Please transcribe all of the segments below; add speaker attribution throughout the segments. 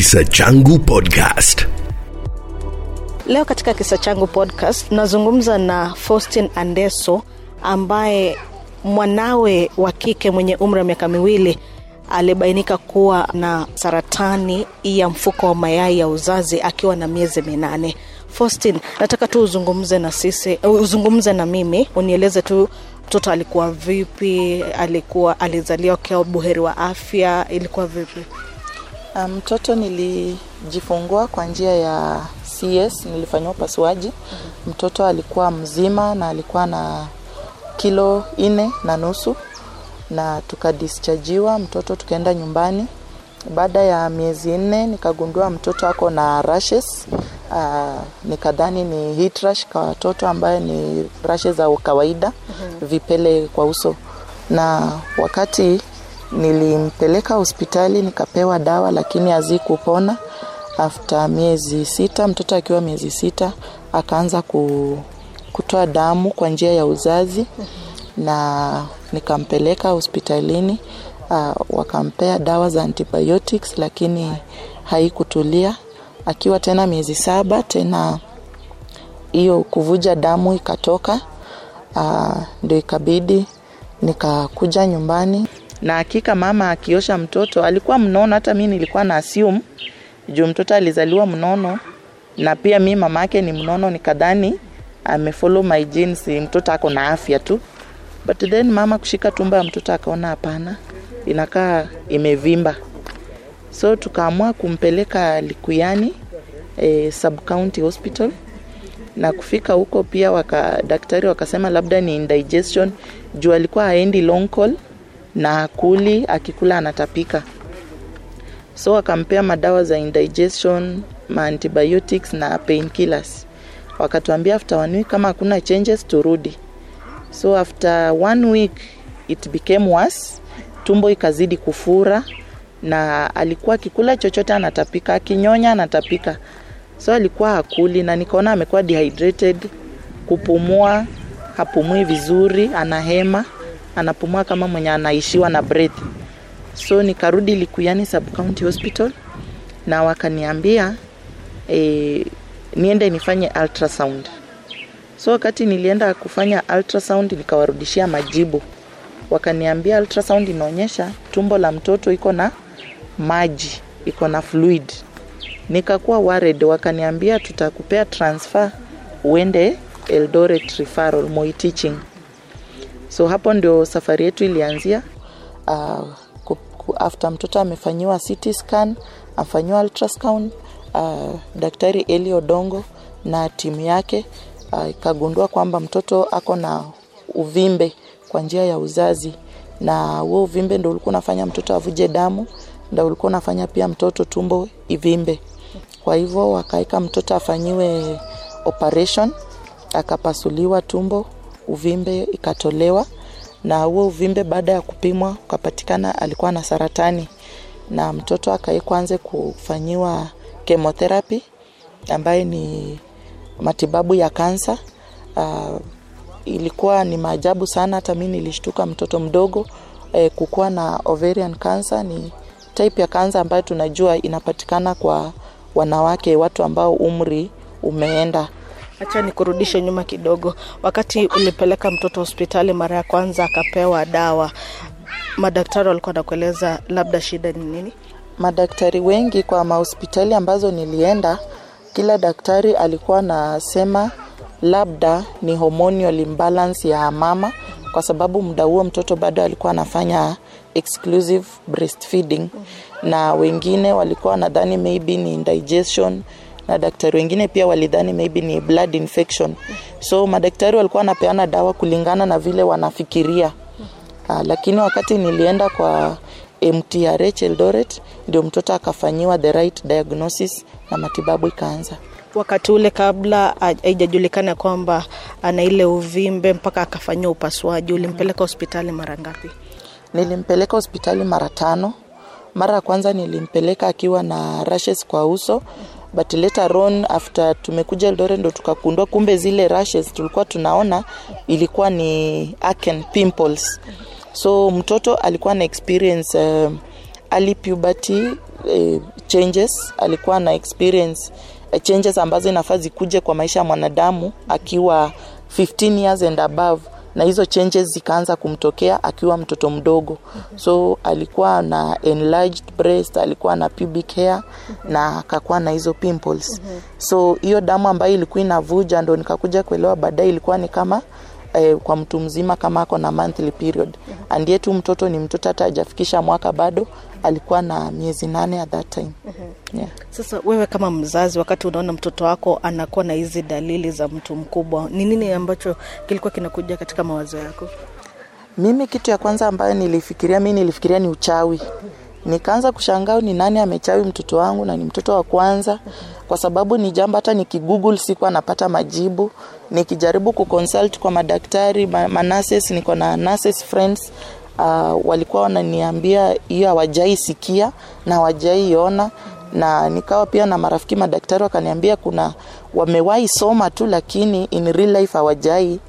Speaker 1: Kisa Changu Podcast.
Speaker 2: Leo katika kisa changu podcast nazungumza na Faustin Andeso ambaye mwanawe wa kike mwenye umri wa miaka miwili alibainika kuwa na saratani ya mfuko wa mayai ya uzazi akiwa na miezi minane. Faustin, nataka tu uzungumze na sisi, uzungumze na mimi, unieleze tu mtoto alikuwa vipi, alikuwa alizaliwa kiwa buheri wa afya, ilikuwa vipi?
Speaker 3: Ah, Mtoto nilijifungua kwa njia ya CS, nilifanyia upasuaji. Mtoto alikuwa mzima na alikuwa na kilo nne na nusu na tukadischargiwa mtoto, tukaenda nyumbani. Baada ya miezi nne nikagundua mtoto ako na rashes. Uh, nikadhani ni heat rash kwa watoto ambayo ni rashes za kawaida vipele kwa uso, na wakati nilimpeleka hospitali nikapewa dawa lakini hazikupona. After miezi sita, mtoto akiwa miezi sita akaanza ku, kutoa damu kwa njia ya uzazi na nikampeleka hospitalini uh, wakampea dawa za antibiotics lakini haikutulia. Akiwa tena miezi saba tena hiyo kuvuja damu ikatoka, uh, ndio ikabidi nikakuja nyumbani na hakika mama akiosha mtoto alikuwa mnono, hata mi nilikuwa na assume. Juu mtoto alizaliwa mnono na pia mi mama yake ni mnono, nikadhani amefollow my genes, mtoto ako na afya tu, but then mama kushika tumbo ya mtoto akaona hapana, inakaa imevimba, so tukaamua kumpeleka Likuyani eh, sub hospital. Na kufika huko pia waka, daktari wakasema labda ni indigestion. Juu alikuwa haendi long call na akuli, akikula anatapika, so akampea madawa za indigestion, ma antibiotics na painkillers. Wakatuambia after one week kama hakuna changes turudi. So after one week it became worse, tumbo ikazidi kufura na alikuwa akikula chochote anatapika, akinyonya anatapika, so alikuwa hakuli, na nikaona amekuwa dehydrated, kupumua hapumui vizuri, anahema anapumua kama mwenye anaishiwa na breath. So nikarudi Likuyani sub county hospital na wakaniambia e, niende nifanye ultrasound. So wakati nilienda kufanya ultrasound nikawarudishia majibu, wakaniambia ultrasound inaonyesha tumbo la mtoto iko na maji, iko na fluid. Nikakuwa worried, wakaniambia tutakupea transfer uende Eldoret referral Moi Teaching so hapo ndio safari yetu ilianzia. Uh, after mtoto amefanyiwa CT scan amefanyiwa ultrasound uh, daktari Eli Odongo na timu yake uh, ikagundua kwamba mtoto ako na uvimbe kwa njia ya uzazi. Na huo uvimbe ndo ulikuwa unafanya mtoto avuje damu ndo ulikuwa unafanya pia mtoto tumbo ivimbe. Kwa hivyo wakaeka mtoto afanyiwe operation akapasuliwa tumbo uvimbe ikatolewa na huo uvimbe baada ya kupimwa ukapatikana alikuwa na saratani na mtoto akaekwanze kufanyiwa chemotherapy ambaye ni matibabu ya kansa uh, ilikuwa ni maajabu sana hata mi nilishtuka mtoto mdogo. Eh, kukuwa na ovarian cancer ni type ya kansa ambayo tunajua inapatikana kwa wanawake watu ambao umri umeenda
Speaker 2: Acha nikurudishe nyuma kidogo. Wakati ulipeleka mtoto hospitali mara ya kwanza akapewa dawa, madaktari walikuwa nakueleza labda shida ni nini?
Speaker 3: madaktari wengi kwa mahospitali ambazo nilienda kila daktari alikuwa anasema labda ni hormonal imbalance ya mama kwa sababu muda huo mtoto bado alikuwa anafanya exclusive breastfeeding na wengine walikuwa wanadhani maybe ni indigestion na daktari. Wengine pia walidhani maybe ni blood infection. So madaktari walikuwa wanapeana dawa kulingana na vile wanafikiria. Uh, lakini wakati nilienda kwa mtrh eldoret ndio mtoto akafanyiwa the right diagnosis na matibabu ikaanza.
Speaker 2: Wakati ule kabla haijajulikana kwamba ana ile uvimbe mpaka akafanyiwa upasuaji ulimpeleka hospitali mara ngapi?
Speaker 3: Nilimpeleka hospitali mara tano. Mara ya kwanza nilimpeleka akiwa na rashes kwa uso but later on after tumekuja Eldoret ndo tukakundwa kumbe zile rashes tulikuwa tunaona ilikuwa ni acne pimples. So mtoto alikuwa na experience uh, early puberty uh, changes. Alikuwa na experience uh, changes ambazo inafaa zikuje kwa maisha ya mwanadamu akiwa 15 years and above na hizo changes zikaanza kumtokea akiwa mtoto mdogo. So alikuwa na enlarged breast alikuwa na pubic hair na akakuwa na hizo pimples. So hiyo damu ambayo ilikuwa inavuja ndo nikakuja kuelewa baadaye ilikuwa ni kama eh, kwa mtu mzima kama ako na monthly period. And yetu tu mtoto ni mtoto hata hajafikisha mwaka bado alikuwa na miezi nane at that time. Yeah.
Speaker 2: sasa wewe kama mzazi wakati unaona mtoto wako anakuwa na hizi dalili za mtu mkubwa ni nini ambacho kilikuwa kinakuja katika mawazo yako?
Speaker 3: Mimi kitu ya kwanza ambayo nilifikiria mi nilifikiria ni uchawi nikaanza kushangaa ni nani amechawi mtoto wangu na ni mtoto wa kwanza. Kwa sababu ni jambo hata nikigoogle siku anapata majibu. Nikijaribu kuconsult kwa madaktari ma- manases niko na nurses friends uh, walikuwa wananiambia hiyo hawajai na hawajai na nikawa pia na marafiki madaktari wakaniambia kuna wamewahi soma tu lakini in real life hawajai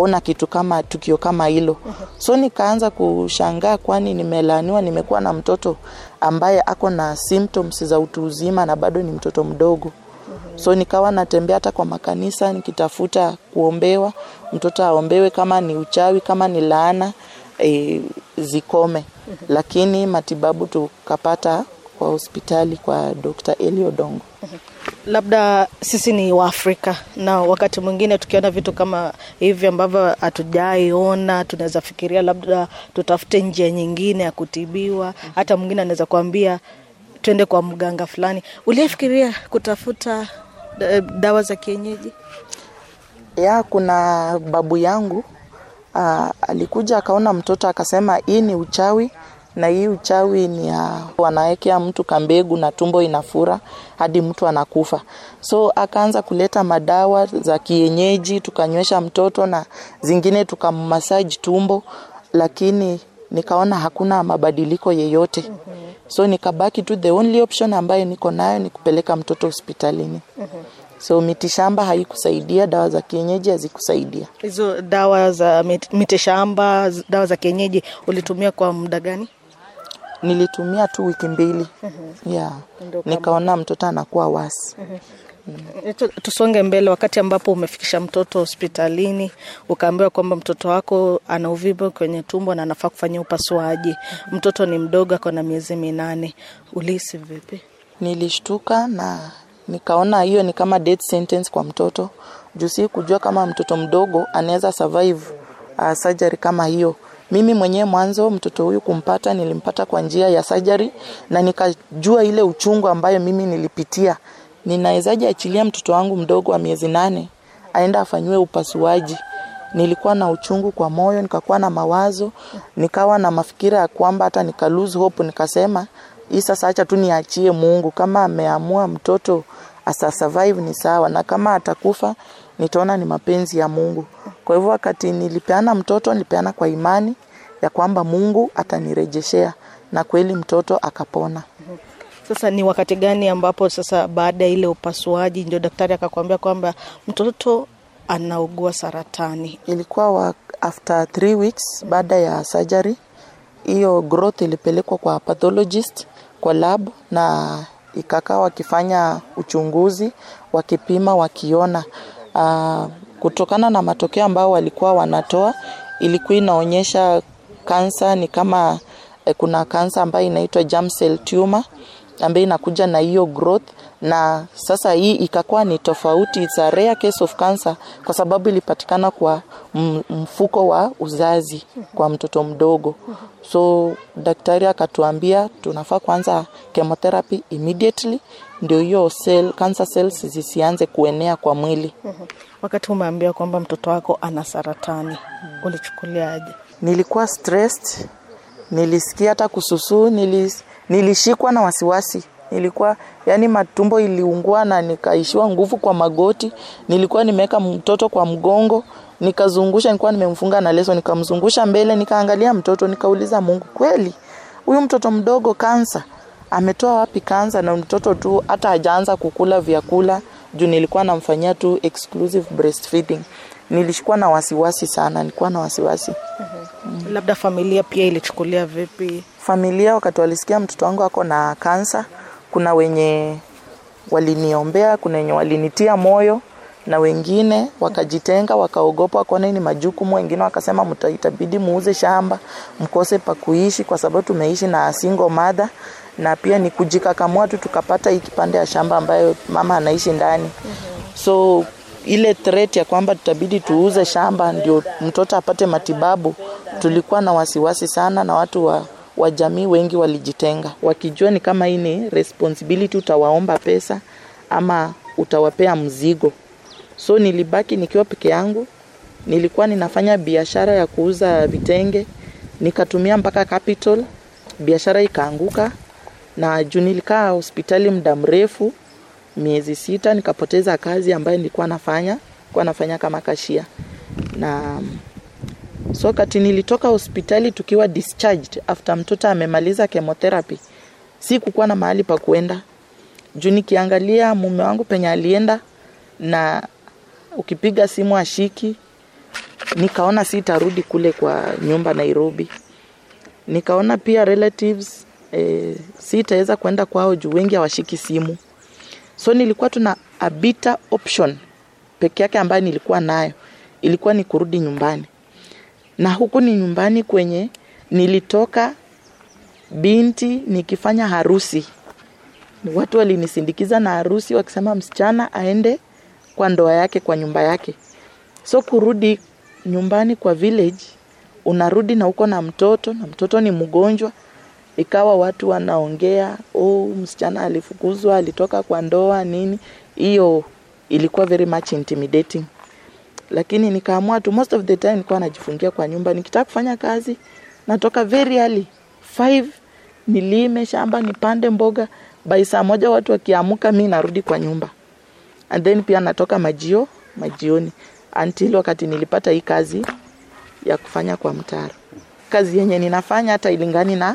Speaker 3: ona kitu kama tukio kama hilo. So nikaanza kushangaa kwani nimelaaniwa nimekuwa na mtoto ambaye ako na symptoms za utu uzima na bado ni mtoto mdogo. So nikawa natembea hata kwa makanisa nikitafuta kuombewa mtoto aombewe kama ni uchawi kama ni laana e, zikome. Lakini matibabu tukapata kwa hospitali kwa dr eliodongo
Speaker 2: labda sisi ni waafrika na wakati mwingine tukiona vitu kama hivi ambavyo hatujaiona tunaweza fikiria labda tutafute njia nyingine ya kutibiwa. Hata mwingine anaweza kuambia twende kwa mganga fulani. Uliyefikiria kutafuta eh, dawa za kienyeji?
Speaker 3: Ya kuna babu yangu uh, alikuja akaona mtoto akasema hii ni uchawi na hii uchawi ni ya wanawekea mtu kambegu na tumbo inafura hadi mtu anakufa. So akaanza kuleta madawa za kienyeji tukanywesha mtoto na zingine tukammasaji tumbo lakini nikaona hakuna mabadiliko yeyote. So nikabaki tu the only option ambayo niko nayo ni kupeleka mtoto hospitalini. So mitishamba haikusaidia dawa za kienyeji hazikusaidia.
Speaker 2: Hizo dawa za mitishamba dawa za kienyeji ulitumia kwa muda gani
Speaker 3: nilitumia tu wiki mbili. Mm-hmm. yeah. Nikaona mtoto anakuwa wasi.
Speaker 2: Tu- tusonge mbele wakati ambapo umefikisha mtoto hospitalini ukaambiwa kwamba mtoto wako ana uvimbe kwenye tumbo na anafaa kufanyia upasuaji. Mtoto ni mdogo ako na miezi minane. Ulihisi vipi?
Speaker 3: Nilishtuka na nikaona hiyo ni kama death sentence kwa mtoto. Juu si kujua kama mtoto mdogo anaweza survive uh, surgery kama hiyo mimi mwenyewe mwanzo mtoto huyu kumpata nilimpata kwa njia ya surgery na nikajua ile uchungu ambayo mimi nilipitia. Ninawezaje achilia mtoto wangu mdogo wa miezi nane aenda afanyiwe upasuaji? Nilikuwa na uchungu kwa moyo nikakuwa na mawazo nikawa na mafikira ya kwamba hata nika lose hope nikasema hii sasa acha tu niachie mungu. Kama ameamua mtoto asa ni sawa na kama atakufa nitaona ni mapenzi ya mungu kwa hivyo wakati nilipeana mtoto nilipeana kwa imani ya kwamba mungu atanirejeshea na kweli mtoto akapona.
Speaker 2: Sasa ni wakati gani ambapo sasa baada ya ile upasuaji ndio daktari akakwambia kwamba mtoto anaugua saratani?
Speaker 3: Ilikuwa wa, after three weeks baada ya surgery hiyo growth ilipelekwa kwa pathologist kwa lab na ikakaa wakifanya uchunguzi wakipima wakiona uh, kutokana na matokeo ambao walikuwa wanatoa ilikuwa inaonyesha kansa ni kama eh, kuna kansa ambayo inaitwa germ cell tumor ambayo inakuja na hiyo growth. Na sasa hii ikakuwa ni tofauti it's a rare case of cancer kwa sababu ilipatikana kwa mfuko wa uzazi kwa mtoto mdogo. So daktari akatuambia tunafaa kwanza chemotherapy immediately ndio hiyo cell, cancer cells zisianze kuenea kwa mwili.
Speaker 2: Wakati umeambiwa kwamba mtoto wako ana saratani ulichukuliaje?
Speaker 3: Nilikuwa stressed nilisikia hata kususuu, nilis, nilishikwa na wasiwasi. Nilikuwa yani matumbo iliungua na nikaishiwa nguvu kwa magoti. Nilikuwa nimeweka mtoto kwa mgongo nikazungusha nilikuwa nimemfunga na leso nikamzungusha mbele nikaangalia mtoto nikauliza mungu kweli? Huyu mtoto mdogo kansa ametoa wapi kansa na mtoto tu hata hajaanza kukula vyakula juu nilikuwa namfanyia tu exclusive breastfeeding. Nilishikuwa na wasiwasi sana nilikuwa na wasiwasi.
Speaker 2: Labda familia pia ilichukulia vipi?
Speaker 3: Familia wakati walisikia mtoto wangu ako na kansa kuna wenye waliniombea kuna wenye walinitia moyo na wengine wakajitenga wakaogopa wakaona ni majukumu wengine wakasema itabidi muuze shamba mkose pa kuishi kwa sababu tumeishi na single mother na pia ni kujikakamua tu tukapata hii kipande ya shamba ambayo mama anaishi ndani. So ile threat ya kwamba tutabidi tuuze shamba ndio mtoto apate matibabu tulikuwa na wasiwasi sana na watu wa, wa jamii wengi walijitenga. Wakijua ni kama hii ni responsibility utawaomba pesa ama utawapea mzigo. So nilibaki nikiwa peke yangu nilikuwa ninafanya biashara ya kuuza vitenge nikatumia mpaka capital biashara ikaanguka na juu nilikaa hospitali muda mrefu miezi sita nikapoteza kazi ambayo nilikuwa nafanya kuwa nafanya kama kashia. Na so kati nilitoka hospitali tukiwa discharged after mtoto amemaliza chemotherapy si kukuwa na mahali pa kuenda. Juu nikiangalia mume wangu penye alienda na ukipiga simu ashiki nikaona sitarudi kule kwa nyumba nairobi. Nikaona pia relatives eh, sitaweza kwenda kwao juu wengi hawashiki simu. So nilikuwa tuna a bitter option peke yake ambayo nilikuwa nayo. Ilikuwa ni kurudi nyumbani. Na huku ni nyumbani kwenye nilitoka binti nikifanya harusi. Watu walinisindikiza na harusi wakisema msichana aende kwa ndoa yake kwa nyumba yake. So kurudi nyumbani kwa village unarudi na uko na mtoto na mtoto ni mgonjwa ikawa watu wanaongea oh, msichana alifukuzwa alitoka kwa ndoa nini. Hiyo ilikuwa very much intimidating. Lakini nikaamua tu most of the time nilikuwa najifungia kwa nyumba. Nikitaka kufanya kazi natoka very early five nilime shamba nipande mboga. By saa moja watu wakiamuka mi narudi kwa nyumba. And then pia natoka majio majioni. Until wakati nilipata hii kazi ya kufanya kwa mtaro. Kazi yenye ninafanya hata ilingani na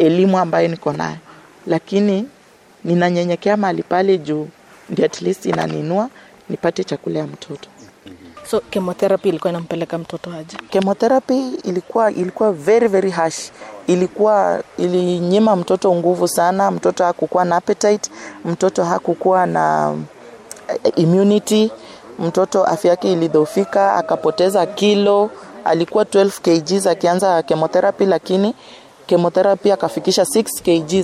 Speaker 3: elimu ambayo niko nayo. Lakini ninanyenyekea mahali pale juu ndio at least inaninua nipate chakula ya mtoto.
Speaker 2: So chemotherapy ilikuwa inampeleka mtoto aje?
Speaker 3: Chemotherapy ilikuwa ilikuwa very very harsh. Ilikuwa ilinyima mtoto nguvu sana mtoto hakukuwa na appetite mtoto hakukuwa na eh, immunity mtoto afya yake ilidhofika akapoteza kilo. Alikuwa 12 kgs akianza chemotherapy lakini chemotherapy akafikisha 6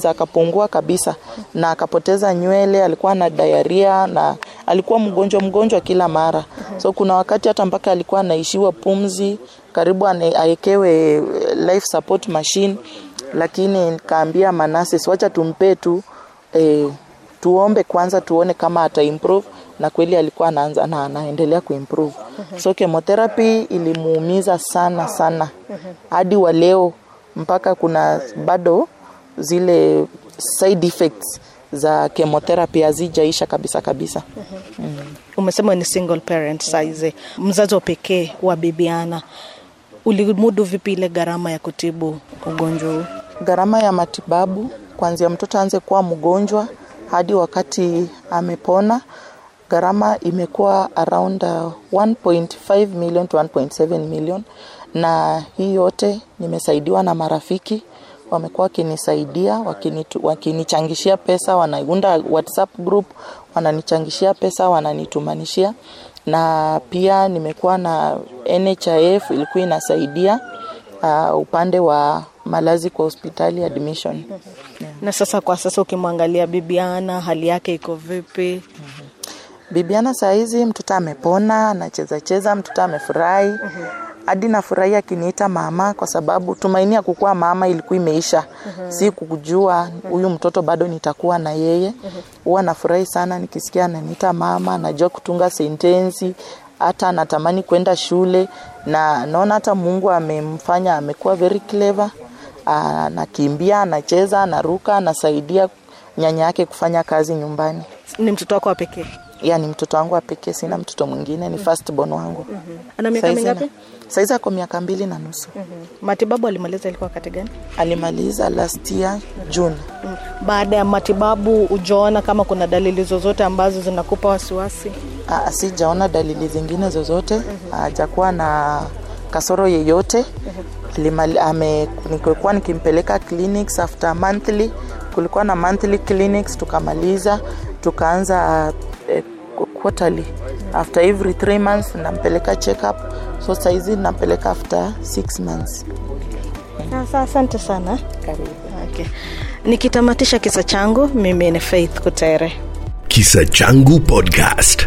Speaker 3: kg akapungua kabisa na akapoteza nywele alikuwa na diarrhea na alikuwa mgonjwa mgonjwa kila mara. So kuna wakati hata mpaka alikuwa anaishiwa pumzi karibu aekewe life support machine lakini nikaambia manasi, wacha tumpe tu eh, tuombe kwanza tuone kama ata improve na kweli alikuwa anaanza na anaendelea kuimprove. So chemotherapy ilimuumiza sana sana. Hadi wa leo mpaka kuna bado zile side effects za chemotherapy hazijaisha kabisa kabisa.
Speaker 2: Umesema ni single parent saizi mzazi wa pekee wa bibiana ulimudu vipi ile gharama ya kutibu ugonjwa huu?
Speaker 3: Gharama ya matibabu kuanzia mtoto aanze kuwa mgonjwa hadi wakati amepona gharama imekuwa around uh, 1.5 million to 1.7 million na hii yote nimesaidiwa na marafiki wamekuwa wakinisaidia wakinitu- wakinichangishia pesa wanaunda whatsapp group wananichangishia pesa wananitumanishia na pia nimekuwa na nhif ilikuwa inasaidia uh, upande wa malazi kwa hospitali admission.
Speaker 2: Na sasa kwa sasa ukimwangalia bibiana hali yake iko vipi?
Speaker 3: Bibiana saa hizi mtoto amepona anacheza cheza mtoto amefurahi hadi nafurahi akiniita mama kwa sababu tumaini ya kukuwa mama ilikuwa imeisha. Si kujua huyu mtoto bado nitakuwa na yeye. Huwa nafurahi sana nikisikia ananiita mama najua kutunga sentensi hata anatamani kwenda shule na naona hata mungu amemfanya amekuwa very clever. Anakimbia anacheza anaruka anasaidia nyanya yake kufanya kazi nyumbani.
Speaker 2: Ni mtoto wako wa pekee?
Speaker 3: Ya ni mtoto wangu wa pekee sina mtoto mwingine ni first born wangu.
Speaker 2: Ana miaka
Speaker 3: Saizi
Speaker 2: mingapi?
Speaker 3: saizi ako miaka mbili na nusu.
Speaker 2: Matibabu alimaliza ilikuwa wakati gani?
Speaker 3: alimaliza last year june.
Speaker 2: Baada ya matibabu, ujaona kama kuna dalili zozote ambazo zinakupa wasiwasi?
Speaker 3: Ah, sijaona dalili zingine zozote. Hajakuwa na kasoro yeyote. Nilikuwa nikimpeleka clinics after monthly. Kulikuwa na monthly clinics tukamaliza tukaanza quarterly after every 3 months nampeleka check up so saizi nampeleka after six months
Speaker 2: Sasa asante sana.
Speaker 3: karibu
Speaker 2: Okay. Nikitamatisha kisa changu, mimi ni Faith Kutere.
Speaker 1: Kisa Changu Podcast.